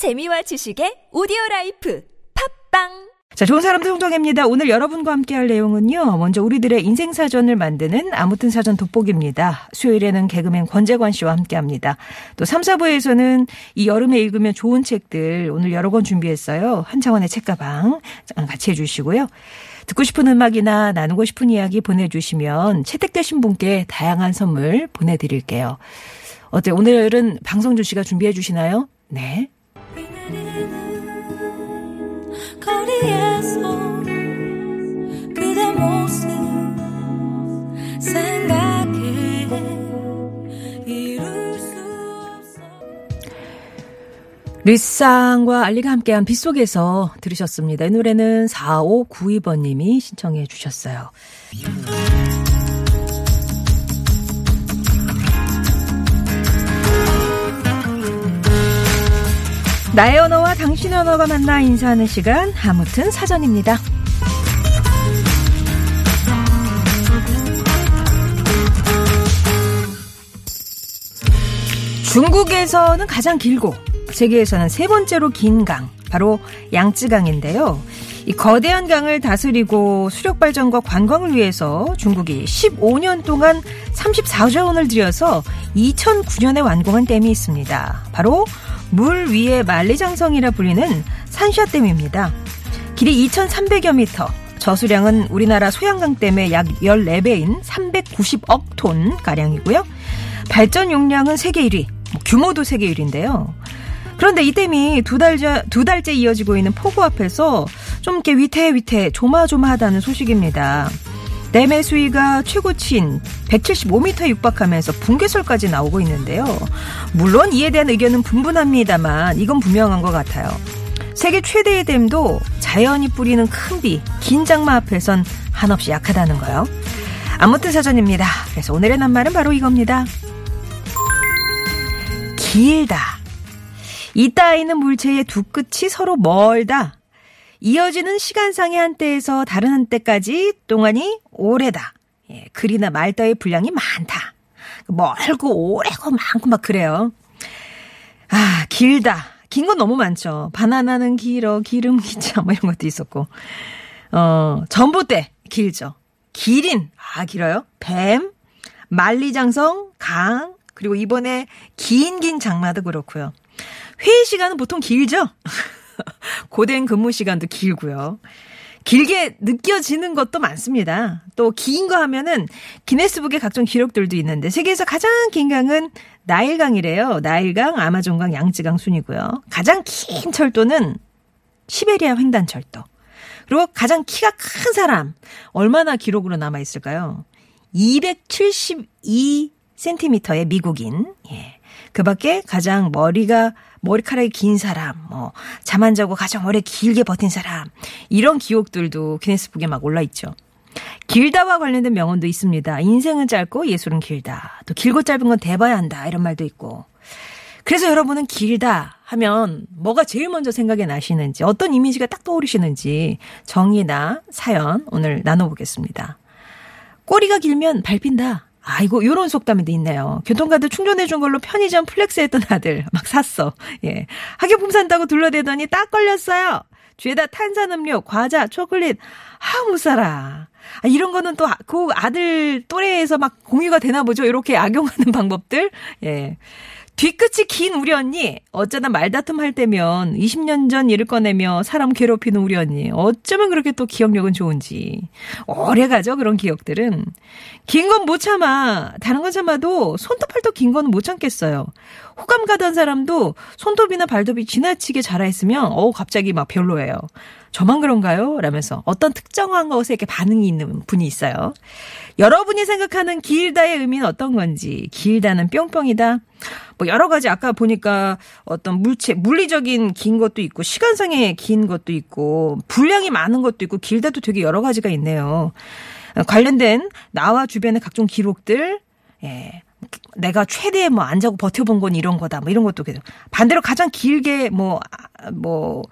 재미와 지식의 오디오 life 팟빵 자, 좋은 사람 송정혜입니다. 오늘 여러분과 함께 할 내용은요. 먼저 우리들의 인생 사전을 만드는 아무튼 사전 돋보기입니다. 수요일에는 개그맨 권재관 씨와 함께 합니다. 또 3, 4부에서는 이 여름에 읽으면 좋은 책들 오늘 여러 권 준비했어요. 한창원의 책가방 같이 해주시고요. 듣고 싶은 음악이나 나누고 싶은 이야기 보내주시면 채택되신 분께 다양한 선물 보내드릴게요. 어때 오늘은 방송준 씨가 준비해 주시나요? 네. 리쌍과 알리가 함께한 빗속에서 들으셨습니다. 이 노래는 4592번님이 신청해 주셨어요. 나의 언어와 당신의 언어가 만나 인사하는 시간 아무튼 사전입니다. 중국에서는 가장 길고 세계에서는 세 번째로 긴 강, 바로 양쯔강인데요. 이 거대한 강을 다스리고 수력 발전과 관광을 위해서 중국이 15년 동안 34조 원을 들여서 2009년에 완공한 댐이 있습니다. 바로 물 위의 만리장성이라 불리는 산샤댐입니다. 길이 2,300여 미터, 저수량은 우리나라 소양강댐의 약 14배인 390억 톤 가량이고요. 발전 용량은 세계 1위, 뭐 규모도 세계 1위인데요. 그런데 이 댐이 두 달째, 두 달째 이어지고 있는 폭우 앞에서 좀 이렇게 위태위태 조마조마하다는 소식입니다. 댐의 수위가 최고치인 175m에 육박하면서 붕괴설까지 나오고 있는데요. 물론 이에 대한 의견은 분분합니다만 이건 분명한 것 같아요. 세계 최대의 댐도 자연이 뿌리는 큰 비, 긴 장마 앞에선 한없이 약하다는 거요. 아무튼 사전입니다. 그래서 오늘의 낱말은 바로 이겁니다. 길다. 이 따위는 물체의 두 끝이 서로 멀다. 이어지는 시간상의 한때에서 다른 한때까지 동안이 오래다. 예, 글이나 말 따위 분량이 많다. 멀고 오래고 많고 막 그래요. 아, 길다. 긴 건 너무 많죠. 바나나는 길어, 기름 기차, 뭐 이런 것도 있었고. 어, 전봇대, 길죠. 기린, 아, 길어요. 뱀, 만리장성, 강, 그리고 이번에 긴 긴 장마도 그렇고요. 회의 시간은 보통 길죠? 고된 근무 시간도 길고요. 길게 느껴지는 것도 많습니다. 또 긴 거 하면은 기네스북의 각종 기록들도 있는데 세계에서 가장 긴 강은 나일강이래요. 나일강, 아마존강, 양쯔강 순이고요. 가장 긴 철도는 시베리아 횡단철도. 그리고 가장 키가 큰 사람 얼마나 기록으로 남아 있을까요? 272cm의 미국인. 예. 그 밖에 가장 머리가 머리카락이 긴 사람, 뭐, 잠 안 자고 가장 오래 길게 버틴 사람, 이런 기록들도 기네스북에 막 올라 있죠. 길다와 관련된 명언도 있습니다. 인생은 짧고 예술은 길다. 또 길고 짧은 건 대봐야 한다. 이런 말도 있고. 그래서 여러분은 길다 하면 뭐가 제일 먼저 생각이 나시는지, 어떤 이미지가 딱 떠오르시는지 정의나 사연 오늘 나눠보겠습니다. 꼬리가 길면 밟힌다. 아이고 요런 속담도 있네요. 교통카드 충전해 준 걸로 편의점 flex 했던 아들 막 샀어. 예. 학용품 산다고 둘러대더니 딱 걸렸어요. 죄다 탄산음료, 과자, 초콜릿. 아, 못 살아. 아, 이런 거는 또 그 아들 또래에서 막 공유가 되나 보죠. 이렇게 악용하는 방법들. 예. 뒤끝이 긴 우리 언니. 어쩌다 말다툼 할 때면 20년 전 일을 꺼내며 사람 괴롭히는 우리 언니. 어쩌면 그렇게 또 기억력은 좋은지. 오래 가죠, 그런 기억들은. 긴 건 못 참아. 다른 건 참아도 손톱 팔톱 긴 거는 못 참겠어요. 호감 가던 사람도 손톱이나 발톱이 지나치게 자라있으면, 어우, 갑자기 막 별로예요. 저만 그런가요? 라면서 어떤 특정한 것에 이렇게 반응이 있는 분이 있어요. 여러분이 생각하는 길다의 의미는 어떤 건지, 길다는 뿅뿅이다. 뭐 여러 가지 아까 보니까 어떤 물체, 물리적인 긴 것도 있고, 시간상의 긴 것도 있고, 분량이 많은 것도 있고, 길다도 되게 여러 가지가 있네요. 관련된 나와 주변의 각종 기록들, 예. 내가 최대에 뭐안 자고 버텨본 건 이런 거다. 뭐 이런 것도 계속. 반대로 가장 길게 뭐, 뭐,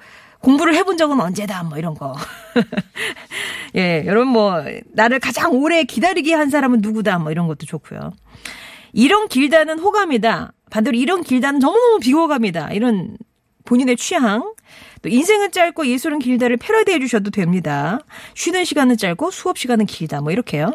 공부를 해본 적은 언제다, 뭐 이런 거. 예, 여러분 뭐, 나를 가장 오래 기다리게 한 사람은 누구다, 뭐 이런 것도 좋고요. 이런 길다는 호감이다. 반대로 이런 길다는 너무너무 비호감이다. 이런 본인의 취향. 또 인생은 짧고 예술은 길다를 패러디해 주셔도 됩니다. 쉬는 시간은 짧고 수업 시간은 길다. 뭐 이렇게요.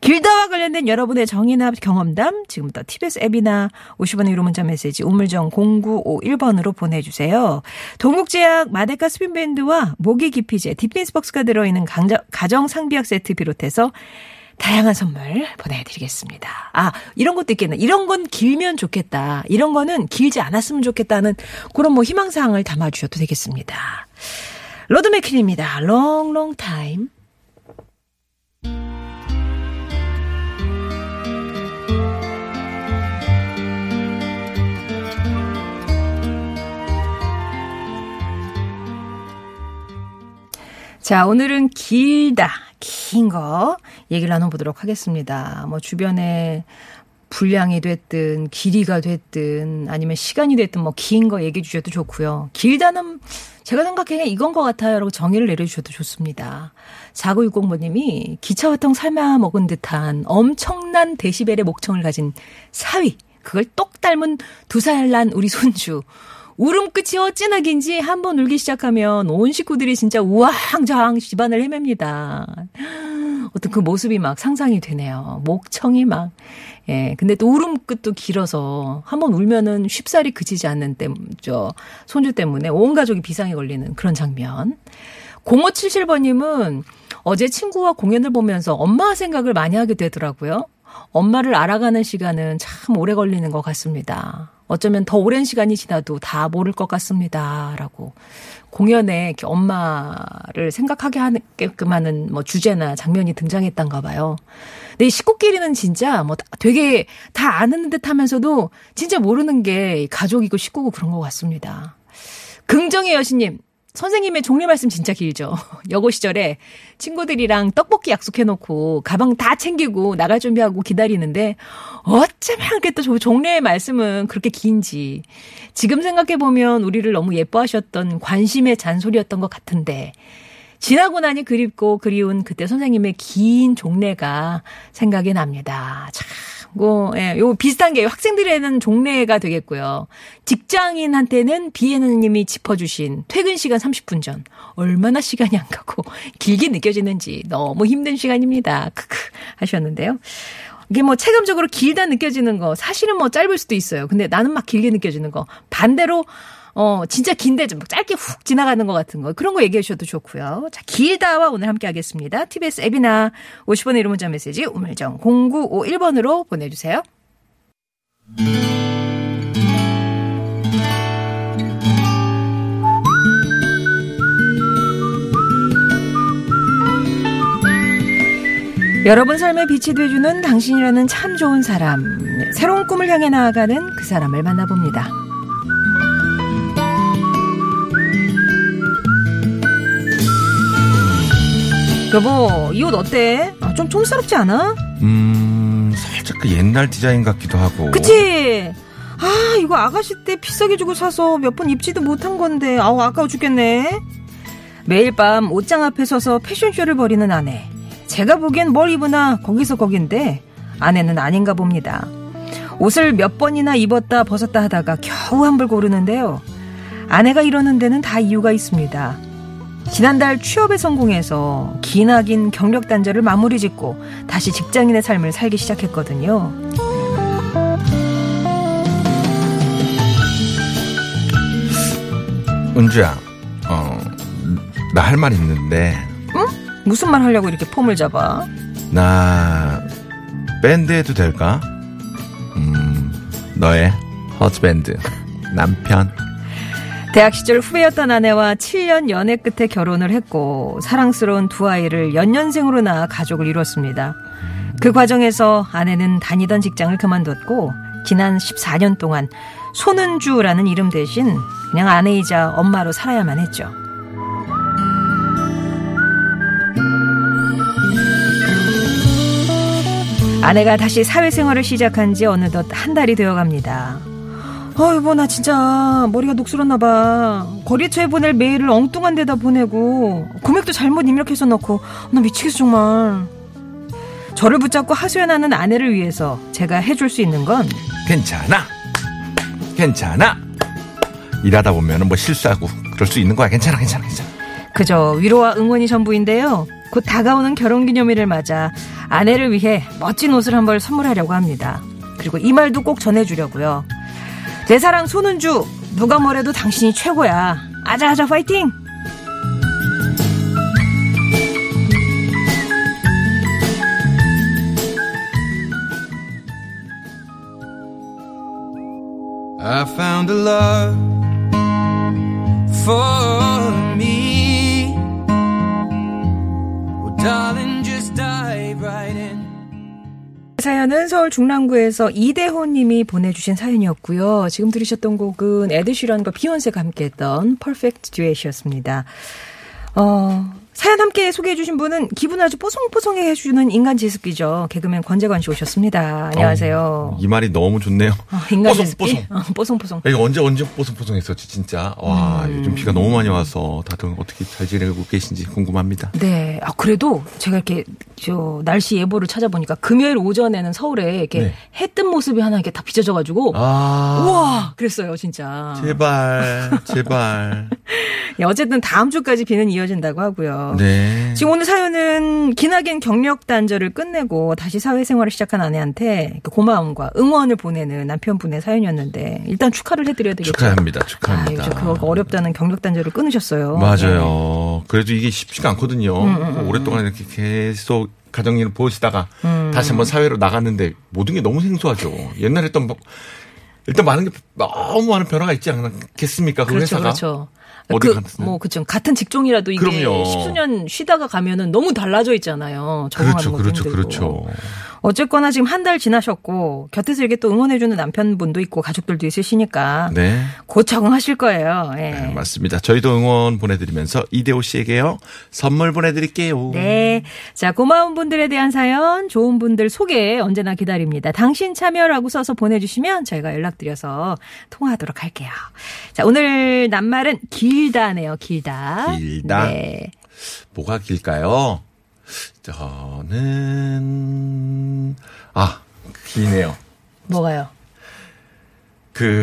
길다와 관련된 여러분의 정의나 경험담 지금부터 TBS 앱이나 50원의 유료 문자 메시지 우물정 0951번으로 보내주세요. 동국제약 마데카 스핀밴드와 모기 기피제 딥빈스박스가 들어있는 가정 상비약 세트 비롯해서 다양한 선물 보내드리겠습니다. 아, 이런 것도 있겠네. 이런 건 길면 좋겠다. 이런 거는 길지 않았으면 좋겠다는 그런 뭐 희망사항을 담아주셔도 되겠습니다. 로드 맥퀸입니다. Long, long time. 자, 오늘은 길다, 긴 거 얘기를 나눠보도록 하겠습니다. 뭐 주변에 분량이 됐든 길이가 됐든 아니면 시간이 됐든 뭐 긴 거 얘기해 주셔도 좋고요. 길다는 제가 생각해 이건 것 같아요. 라고 정의를 내려주셔도 좋습니다. 4960번님이 기차화통 삶아 먹은 듯한 엄청난 데시벨의 목청을 가진 사위. 그걸 똑 닮은 두 살 난 우리 손주. 울음 끝이 어찌나 긴지 한 번 울기 시작하면 온 식구들이 진짜 우왕좌왕 집안을 헤맵니다. 어떤 그 모습이 막 상상이 되네요. 목청이 막. 예. 근데 또 울음 끝도 길어서 한 번 울면은 쉽사리 그치지 않는 때, 저, 손주 때문에 온 가족이 비상에 걸리는 그런 장면. 0577번님은 어제 친구와 공연을 보면서 엄마 생각을 많이 하게 되더라고요. 엄마를 알아가는 시간은 참 오래 걸리는 것 같습니다. 어쩌면 더 오랜 시간이 지나도 다 모를 것 같습니다. 라고. 공연에 이렇게 엄마를 생각하게 하게끔 하는 뭐 주제나 장면이 등장했단가 봐요. 근데 이 식구끼리는 진짜 뭐 되게 다 아는 듯 하면서도 진짜 모르는 게 가족이고 식구고 그런 것 같습니다. 긍정의 여신님, 선생님의 종례 말씀 진짜 길죠. 여고 시절에 친구들이랑 떡볶이 약속해놓고 가방 다 챙기고 나갈 준비하고 기다리는데 어쩌면 이렇게 또 종례의 말씀은 그렇게 긴지. 지금 생각해보면 우리를 너무 예뻐하셨던 관심의 잔소리였던 것 같은데 지나고 나니 그립고 그리운 그때 선생님의 긴 종례가 생각이 납니다. 참, 뭐, 예, 요 비슷한 게 학생들에는 종례가 되겠고요. 직장인한테는 비에너님이 짚어주신 퇴근 시간 30분 전. 얼마나 시간이 안 가고 길게 느껴지는지 너무 힘든 시간입니다. 크크 하셨는데요. 이게 뭐 체감적으로 길다 느껴지는 거 사실은 뭐 짧을 수도 있어요. 근데 나는 막 길게 느껴지는 거 반대로 어 진짜 긴데 좀 짧게 훅 지나가는 것 같은 거 그런 거 얘기해 주셔도 좋고요. 자 길다와 오늘 함께 하겠습니다. TBS 앱이나 50번의 이름 문자 메시지 우물정 0951번으로 보내주세요. 여러분 삶에 빛이 돼주는 당신이라는 참 좋은 사람. 새로운 꿈을 향해 나아가는 그 사람을 만나봅니다. 여보, 이 옷 어때? 아, 좀 촌스럽지 않아? 음, 살짝 그 옛날 디자인 같기도 하고. 그치? 아, 이거 아가씨 때 비싸게 주고 사서 몇 번 입지도 못한 건데, 아우, 아까워 죽겠네. 매일 밤 옷장 앞에 서서 패션쇼를 벌이는 아내. 제가 보기엔 뭘 입으나 거기서 거긴데, 아내는 아닌가 봅니다. 옷을 몇 번이나 입었다 벗었다 하다가 겨우 한 벌 고르는데요. 아내가 이러는 데는 다 이유가 있습니다. 지난달 취업에 성공해서 기나긴 경력 단절을 마무리 짓고 다시 직장인의 삶을 살기 시작했거든요. 은주야, 어, 나 할 말 있는데, 무슨 말 하려고 이렇게 폼을 잡아? 나 밴드 해도 될까? 음, 너의 허즈밴드, 남편. 대학 시절 후배였던 아내와 7년 연애 끝에 결혼을 했고 사랑스러운 두 아이를 연년생으로 낳아 가족을 이뤘습니다. 그 과정에서 아내는 다니던 직장을 그만뒀고 지난 14년 동안 손은주라는 이름 대신 그냥 아내이자 엄마로 살아야만 했죠. 아내가 다시 사회생활을 시작한 지 어느덧 한 달이 되어 갑니다. 어, 여보, 나 진짜 머리가 녹슬었나 봐. 거래처에 보낼 메일을 엉뚱한 데다 보내고 금액도 잘못 입력해서 넣고 나 미치겠어 정말. 저를 붙잡고 하소연하는 아내를 위해서 제가 해줄 수 있는 건 괜찮아. 괜찮아. 일하다 보면 은 뭐 실수하고 그럴 수 있는 거야. 괜찮아, 괜찮아, 괜찮아. 그저 위로와 응원이 전부인데요. 곧 다가오는 결혼기념일을 맞아 아내를 위해 멋진 옷을 한 벌 선물하려고 합니다. 그리고 이 말도 꼭 전해주려고요. 내 사랑 손은주 누가 뭐래도 당신이 최고야. 아자아자 파이팅! I found a love for me. Well, darling, just dive right in. 사연은 서울 중랑구에서 이대호 님이 보내주신 사연이었고요. 지금 들으셨던 곡은 에드시런과 비욘세가 함께했던 퍼펙트 듀엣이었습니다. 어, 사연 함께 소개해주신 분은 기분 아주 뽀송뽀송해 해주는 인간 제습기죠. 개그맨 권재관 씨 오셨습니다. 안녕하세요. 어, 이 말이 너무 좋네요. 어, 인간 뽀송, 제습기? 뽀송. 어, 뽀송뽀송. 이거 언제 언제 뽀송뽀송했었지 진짜. 와 음. 요즘 비가 너무 많이 와서 다들 어떻게 잘 지내고 계신지 궁금합니다. 네. 아, 그래도 제가 이렇게, 저, 날씨 예보를 찾아보니까 금요일 오전에는 서울에 이렇게 네. 해뜬 모습이 하나 이렇게 다 비춰져가지고. 아 우와! 그랬어요, 진짜. 제발 제발. 예, 어쨌든 다음 주까지 비는 이어진다고 하고요. 네. 지금 오늘 사연은 기나긴 경력 단절을 끝내고 다시 사회생활을 시작한 아내한테 그 고마움과 응원을 보내는 남편분의 사연이었는데 일단 축하를 해드려야 되겠죠. 축하합니다. 아, 축하합니다. 요즘 그거 어렵다는 경력 단절을 끊으셨어요. 네. 맞아요. 그래도 이게 쉽지가 않거든요. 음, 오랫동안 이렇게 계속 가정일을 보시다가 음. 다시 한번 사회로 나갔는데 모든 게 너무 생소하죠. 옛날에 했던 뭐- 일단 많은 게 너무 많은 변화가 있지 않겠습니까? 그 그렇죠, 회사가. 그렇죠. 그? 뭐, 그쵸. 같은 직종이라도 이게 그럼요. 십수년 쉬다가 가면은 너무 달라져 있잖아요. 적응하는 그렇죠, 그렇죠, 힘들고. 그렇죠. 어쨌거나 지금 한 달 지나셨고, 곁에서 이렇게 또 응원해주는 남편분도 있고, 가족들도 있으시니까. 네. 곧 적응하실 거예요. 예. 네, 맞습니다. 저희도 응원 보내드리면서 이대호 씨에게요 선물 보내드릴게요. 네. 자, 고마운 분들에 대한 사연, 좋은 분들 소개 언제나 기다립니다. 당신 참여라고 써서 보내주시면 저희가 연락드려서 통화하도록 할게요. 자, 오늘 낱말은 길다네요, 길다. 길다. 네. 뭐가 길까요? 저는 아 기네요. 뭐가요? 그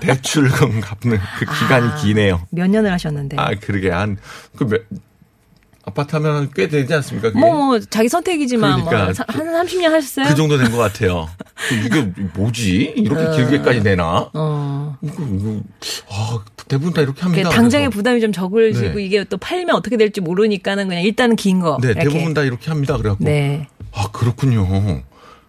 대출금 갚는 그 기간이 아, 기네요. 몇 년을 하셨는데. 아 그러게 한 그 아파트 하면 꽤 되지 않습니까? 그게? 뭐, 뭐, 자기 선택이지만, 그러니까 뭐, 사- 한 30년 하셨어요? 그 정도 된 것 같아요. 그 이게 뭐지? 이렇게 길게까지 내나? 어. 이거, 이거, 아, 대부분 다 이렇게 그 합니다. 당장의 그래서. 부담이 좀 적을지고 네. 이게 또 팔면 어떻게 될지 모르니까는 그냥 일단은 긴 거. 네, 이렇게. 대부분 다 이렇게 합니다. 그래갖고. 네. 아, 그렇군요.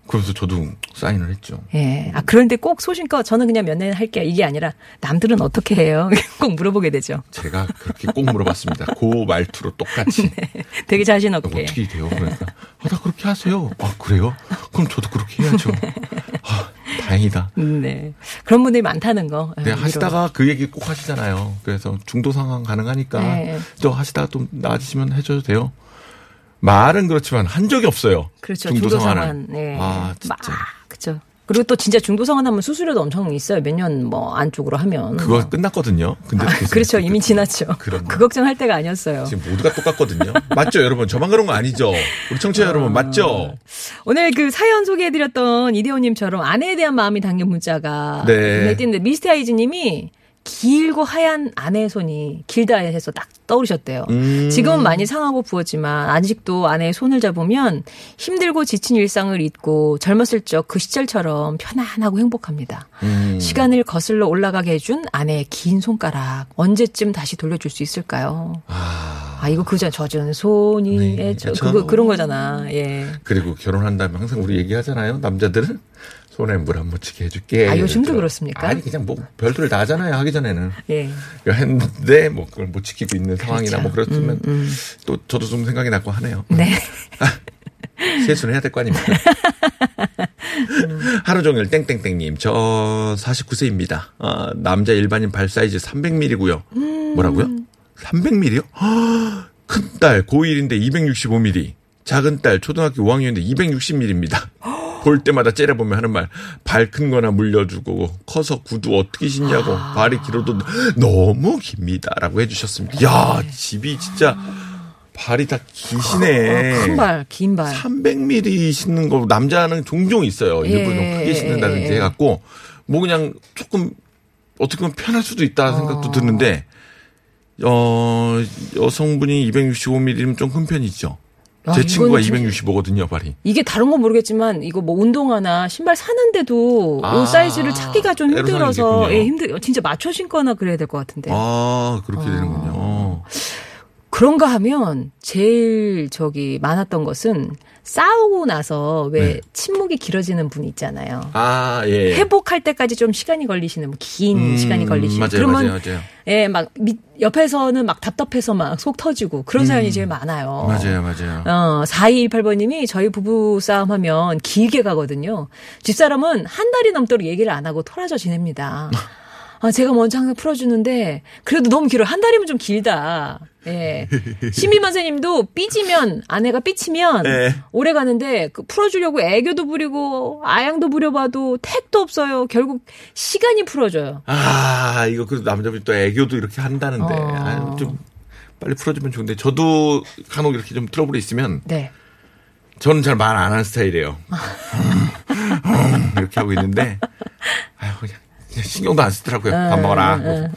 그래서 저도 사인을 했죠. 예. 아, 그런데 꼭 소신껏 저는 그냥 몇 년 할게요. 이게 아니라 남들은 어떻게 해요? 꼭 물어보게 되죠. 제가 그렇게 꼭 물어봤습니다. 그 말투로 똑같이. 되게 자신 없게. 어떻게 돼요? 그러니까. 아, 나 그렇게 하세요. 아, 그래요? 그럼 저도 그렇게 해야죠. 아, 다행이다. 음, 네. 그런 분들이 많다는 거. 네, 아, 하시다가 그 얘기 꼭 하시잖아요. 그래서 중도 상황 가능하니까 네. 또 하시다가 좀 나아지시면 해줘도 돼요. 말은 그렇지만 한 적이 없어요. 그렇죠. 중도 중도 상환은. 상환. 네. 아, 진짜. 막, 그렇죠. 그리고 또 진짜 중도 상환 하면 수수료도 엄청 있어요. 몇 년 뭐 안쪽으로 하면. 그거 뭐. 끝났거든요. 근데 계속 그렇죠. 이미 지났죠. 그럼요. 그 걱정할 때가 아니었어요. 지금 모두가 똑같거든요. 맞죠, 여러분? 저만 그런 거 아니죠? 우리 청취자 여러분, 맞죠? 오늘 그 사연 소개해드렸던 이대호님처럼 아내에 대한 마음이 담긴 문자가 네. 눈에 띄는데 미스테아이즈님이 길고 하얀 아내의 손이 길다 해서 딱 떠오르셨대요. 음. 지금은 많이 상하고 부었지만 아직도 아내의 손을 잡으면 힘들고 지친 일상을 잊고 젊었을 적 그 시절처럼 편안하고 행복합니다. 음. 시간을 거슬러 올라가게 해준 아내의 긴 손가락 언제쯤 다시 돌려줄 수 있을까요? 아, 아 이거 그저 젖은 손이 네, 저. 그거 그런 거잖아. 예. 그리고 결혼한 다음에 항상 우리 얘기하잖아요. 남자들은 손에 물 안 묻히게 해줄게. 아, 요즘도. 그렇습니까? 아니, 그냥 뭐 별들 다 하잖아요. 하기 전에는. 예. 했는데 뭐 그걸 못 지키고 있는 상황이나 뭐 그렇죠. 그렇으면 음, 음. 또 저도 좀 생각이 나고 하네요. 네. 세수는 해야 될 거 아닙니까? 하루 종일 땡땡땡님, 저 49세입니다. 아, 남자 일반인 발 사이즈 300mm고요. 뭐라고요? 300mm요? 큰 딸 고1인데 265mm. 작은 딸 초등학교 5학년인데 260mm입니다. 볼 때마다 째려보면 하는 말, 발 큰 거나 물려주고, 커서 구두 어떻게 신냐고, 발이 길어도 너무 깁니다. 라고 해주셨습니다. 야 집이 진짜, 발이 다 기시네. 어, 큰 발, 긴 발. 300mm 신는 거 남자는 종종 있어요. 일부러 좀 예, 크게 신는다든지 예, 예. 해갖고 뭐 그냥 조금 어떻게 보면 편할 수도 있다 생각도 드는데 어 여성분이 265mm면 좀 큰 편이죠. 야, 제 친구가 이거는 진짜- 265거든요, 발이. 이게 다른 건 모르겠지만 이거 뭐 운동화나 신발 사는데도 아, 옷 사이즈를 찾기가 좀 힘들어서. 예, 힘들 진짜 맞춰 신거나 그래야 될 것 같은데. 아 그렇게 어. 되는군요. 그런가 하면 제일 저기 많았던 것은 싸우고 나서 왜 네. 침묵이 길어지는 분 있잖아요. 아 예. 회복할 때까지 좀 시간이 걸리시는 분, 긴 음, 시간이 걸리시는 맞아요, 그러면 맞아요, 맞아요. 예, 막 밑, 옆에서는 막 답답해서 막 속 터지고 그런 사연이 제일 많아요. 음. 맞아요, 맞아요. 어, 4218번 님이 저희 부부 싸움 하면 길게 가거든요. 집사람은 한 달이 넘도록 얘기를 안 하고 토라져 지냅니다. 아, 제가 먼저 항상 풀어주는데, 그래도 너무 길어요. 한 달이면 좀 길다. 예. 신비만 선생님도 삐지면, 아내가 삐치면, 예. 오래 가는데, 그 풀어주려고 애교도 부리고, 아양도 부려봐도 택도 없어요. 결국, 시간이 풀어줘요. 아 이거 그래도 남자분이 또 애교도 이렇게 한다는데 어. 아유, 좀 빨리 풀어주면 좋은데 저도 간혹 이렇게 좀 트러블이 있으면 네. 저는 잘 말 안 하는 스타일이에요. 이렇게 하고 있는데, 아유, 그냥 신경도 안 쓰더라고요. 밥 먹어라.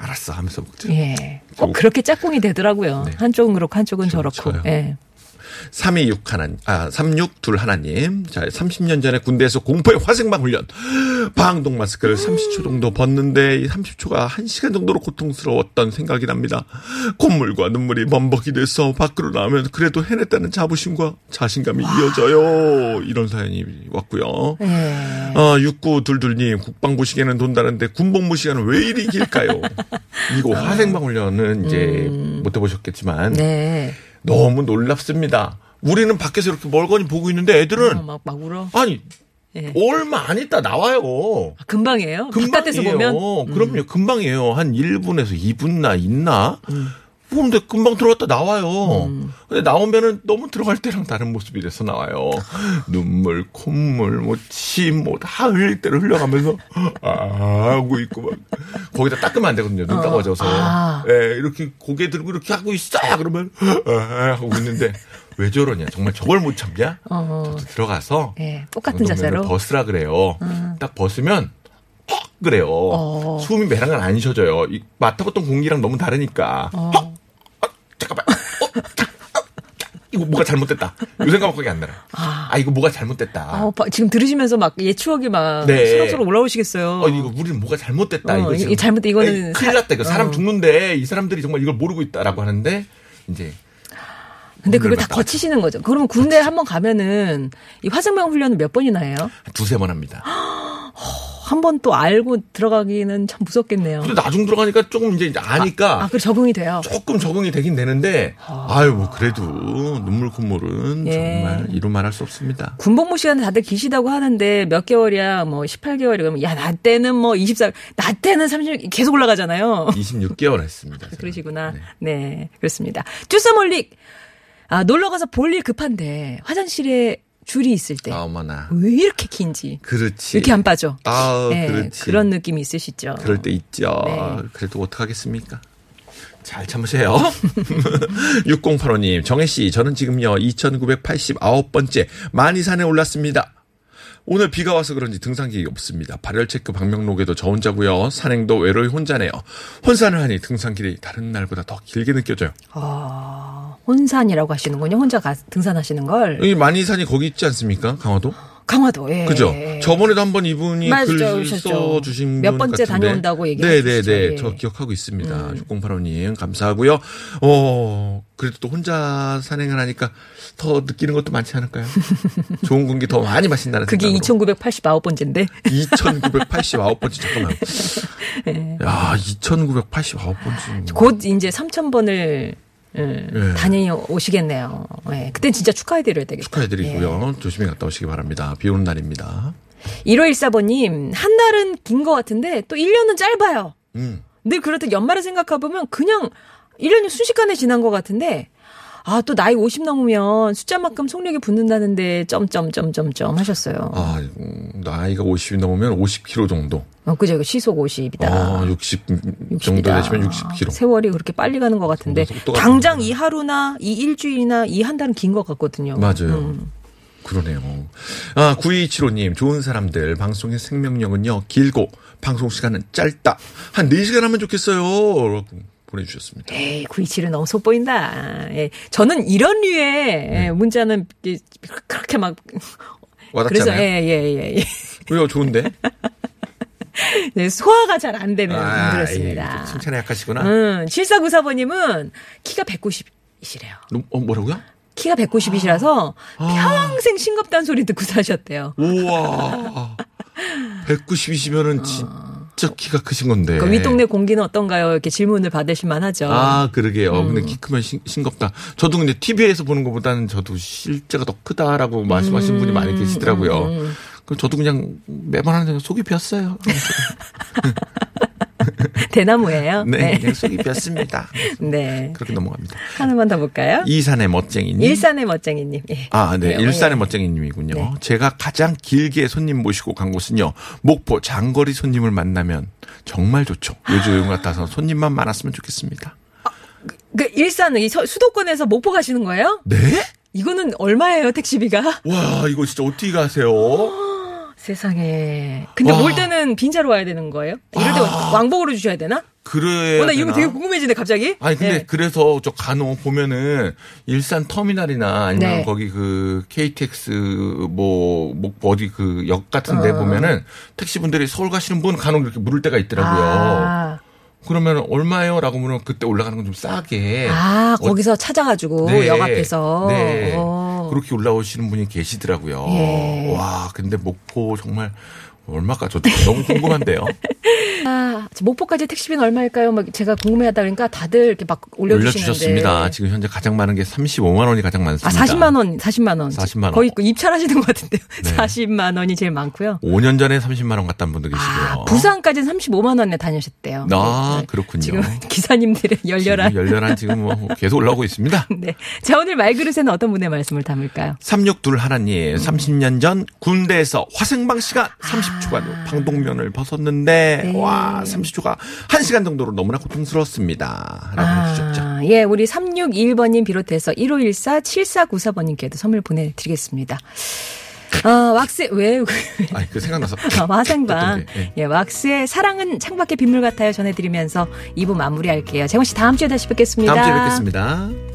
알았어 하면서 먹죠. 예. 꼭 그렇게 짝꿍이 되더라고요. 네. 한쪽은 그렇고, 한쪽은 저렇고. 좋아요. 예. 326 하나, 아, 362 하나님. 자, 30년 전에 군대에서 공포의 화생방 훈련. 방독 마스크를 30초 정도 벗는데 이 30초가 1시간 정도로 고통스러웠던 생각이 납니다. 콧물과 눈물이 범벅이 돼서 밖으로 나오면 그래도 해냈다는 자부심과 자신감이 이어져요. 이런 사연이 왔고요. 예. 어, 6922님, 국방부 시계는 돈다는데 군복무 시간은 왜 이리 길까요? 이거 화생방 훈련은 이제 못 해보셨겠지만 네. 너무 놀랍습니다. 우리는 밖에서 이렇게 멀거니 보고 있는데 애들은 어, 막, 막 울어. 아니 예. 얼마 안 있다 나와요. 아, 금방이에요? 바깥에서 보면? 음. 그럼요. 금방이에요. 한 1분에서 2분나 있나? 음. 근데 금방 들어왔다 나와요. 근데 나오면은 너무 들어갈 때랑 다른 모습이 돼서 나와요. 눈물, 콧물, 뭐, 침, 뭐, 다 흘릴 대로 흘려가면서, 아, 하고 있고 막. 거기다 닦으면 안 되거든요. 눈 따가워져서. 아. 예, 이렇게 고개 들고 이렇게 하고 있어. 그러면, 아, 하고 있는데, 왜 저러냐. 정말 저걸 못 참냐? 어. 저도 들어가서. 예, 똑같은 자세로. 벗으라 그래요. 딱 벗으면 헉 그래요. 어. 숨이 매랑은 안 쉬어져요. 이 맡아봤던 공기랑 너무 다르니까. 어. 헉! 아, 잠깐만. 어, 자, 아, 자, 이거 뭐가 잘못됐다. 요 생각밖에 안 나요. 아, 이거 뭐가 잘못됐다. 아, 오빠, 지금 들으시면서 막 옛 추억이 막 네. 수락수락 올라오시겠어요. 어, 이거 우리는 뭐가 잘못됐다. 어, 이거 이- 지금. 이 잘못돼, 이거는 에이, 큰일 사- 났다. 이거 사람 어. 죽는데 이 사람들이 정말 이걸 모르고 있다라고 하는데 이제 근데 그걸 다. 거치시는 거죠. 그러면 군대 한번 가면은 이 화생방 훈련을 몇 번이나 해요? 한 두세 번 합니다. 한 번 또 알고 들어가기는 참 무섭겠네요. 근데 나중 들어가니까 조금 이제 아니까 아, 그 적응이 돼요. 조금 적응이 되긴 되는데 아 유 뭐 그래도 눈물 콧물은 예. 정말 이루 말할 수 없습니다. 군복무 시간 다들 기시다고 하는데 몇 개월이야, 뭐 18개월이 그러면 야, 나 때는 뭐 24, 나 때는 30, 계속 올라가잖아요. 26개월 했습니다. 제가. 그러시구나. 네. 네. 그렇습니다. 쭈스몰릭. 아, 놀러 가서 볼 일 급한데 화장실에 줄이 있을 때. 아 어머나. 왜 이렇게 긴지. 그렇지. 이렇게 안 빠져. 아 네, 그렇지. 그런 느낌이 있으시죠. 그럴 때 있죠. 네. 그래도 어떡하겠습니까? 잘 참으세요. 6085님, 정혜씨, 저는 지금요, 2989번째 만이산에 올랐습니다. 오늘 비가 와서 그런지 등산객이 없습니다. 발열체크 방명록에도 저 혼자고요. 산행도 외로이 혼자네요. 혼산을 하니 등산길이 다른 날보다 더 길게 느껴져요. 아, 혼산이라고 하시는군요. 혼자 가, 등산하시는 걸. 여기 만이산이 거기 있지 않습니까? 강화도? 강화도, 예. 그죠? 예. 저번에도 한번 이분이 글. 써주신 몇분 번째 같은데. 다녀온다고 얘기해 네네네. 주시죠. 예. 음. 저 기억하고 있습니다. 6085님 감사하고요. 어 그래도 또 혼자 산행을 하니까 더 느끼는 것도 많지 않을까요? 좋은 공기 더 많이 마신다는 그게 생각으로. 2989번째인데. 2989번째 잠깐만. 야 2989번째. 곧 이제 3000번을 예, 예. 다녀오시겠네요. 예. 그땐 진짜 축하해드려야 되겠다. 축하해드리고요. 조심히 갔다 오시기 바랍니다. 비 오는 날입니다. 1514번님, 한 달은 긴 것 같은데 또 1년은 짧아요. 음. 늘 그렇듯 연말을 생각해보면 그냥 1년이 순식간에 지난 것 같은데 아, 또 나이 50 넘으면 숫자만큼 속력이 붙는다는데 점점점점점 하셨어요. 아 음, 나이가 50이 넘으면 50kg 정도. 어, 그죠. 이거 시속 50이다. 아, 60 정도 되시면 60kg. 세월이 그렇게 빨리 가는 것 같은데 당장 이 하루나 이 일주일이나 이 한 달은 긴 것 같거든요. 맞아요. 음. 그러네요. 아, 9275님, 좋은 사람들, 방송의 생명력은요, 길고, 방송 시간은 짧다. 한 4시간 하면 좋겠어요. 보내주셨습니다. 에이, 927은 너무 속보인다. 예. 저는 이런 류의 예, 문자는 이- 그렇게 막. 그래서, 와닿잖아요. 예, 예, 예. 예. 왜요? 좋은데? 네, 소화가 잘 안 되는 아, 분들이었습니다. 예, 칭찬에 약하시구나. 음, 7494번님은 키가 190이시래요. 어, 뭐라고요? 키가 190이시라서 아. 평생 싱겁다는 소리 듣고 사셨대요. 우와. 190이시면은 진 짜 키가 크신 건데. 그 윗동네 공기는 어떤가요? 이렇게 질문을 받으실 만 하죠. 네. 아, 그러게요. 음. 근데 키 크면 싱, 싱겁다. 저도 근데 TV에서 보는 것보다는 저도 실제가 더 크다라고 말씀하시는 분이 음, 많이 계시더라고요. 그럼 저도 그냥 매번 하는 속이 비었어요. 대나무예요. 네, 그냥 속이 비었습니다. 네. 그렇게 넘어갑니다. 하나만 더 볼까요? 이산의 멋쟁이님. 일산의 멋쟁이님. 예. 아, 네. 그래요. 일산의 예. 멋쟁이님이군요. 네. 제가 가장 길게 손님 모시고 간 곳은요. 목포 장거리 손님을 만나면 정말 좋죠. 요즘 같아서 손님만 많았으면 좋겠습니다. 그 일산은 이 서- 수도권에서 목포 가시는 거예요? 네? 이거는 얼마예요, 택시비가? 와, 이거 진짜 어떻게 가세요? 세상에. 근데 와. 올 때는 빈자로 와야 되는 거예요? 이럴 때 왕복으로 주셔야 되나? 그래야 어, 나 이거? 되게 궁금해지네, 갑자기. 아니 근데 예. 그래서 저 간혹 보면은 일산 터미널이나 아니면 네. 거기 그 KTX 뭐, 뭐 어디 그 역 같은 데 어. 보면은 택시분들이 서울 가시는 분 간혹 이렇게 물을 때가 있더라고요. 아, 그러면 얼마예요? 라고 물으면 그때 올라가는 건 좀 싸게. 아, 어, 거기서 찾아가지고 네. 역 앞에서. 네. 어. 그렇게 올라오시는 분이 계시더라고요. 예. 와, 근데 목포 정말 얼마까? 저도 너무 궁금한데요. 아, 저 목포까지 택시비는 얼마일까요? 막 제가 궁금해하다 그러니까 다들 이렇게 막. 올려주셨습니다. 지금 현재 가장 많은 게 35만 원이 가장 아, 많습니다. 40만 원, 40만 원. 40만 원. 거의 그 입찰하시는 것 같은데요. 네. 40만 원이 제일 많고요. 5년 전에 30만 원 갔다는 분도 계시고요. 아, 부산까지는 35만 원에 다녔었대요. 아, 네. 그렇군요. 지금 기사님들의 열렬한. 지금 열렬한 지금 뭐 계속 올라오고 있습니다. 네. 자, 오늘 말그릇에는 어떤 분의 말씀을 담을까요? 362 하나님, 30년 전 군대에서 화생방 시간 30 초간 방독면을 벗었는데, 네. 와, 30초가 1시간 정도로 너무나 고통스러웠습니다. 라고 해주셨죠. 아, 예, 우리 361번님 비롯해서 1514, 7494번님께도 선물 보내드리겠습니다. 어, 왁스, 왜, 아니, 그 생각나서. 아, 화생방. 예. 예, 왁스의 사랑은 창밖의 빗물 같아요 전해드리면서 2부 마무리할게요. 재원 씨 다음 주에 다시 뵙겠습니다. 다음 주에 뵙겠습니다.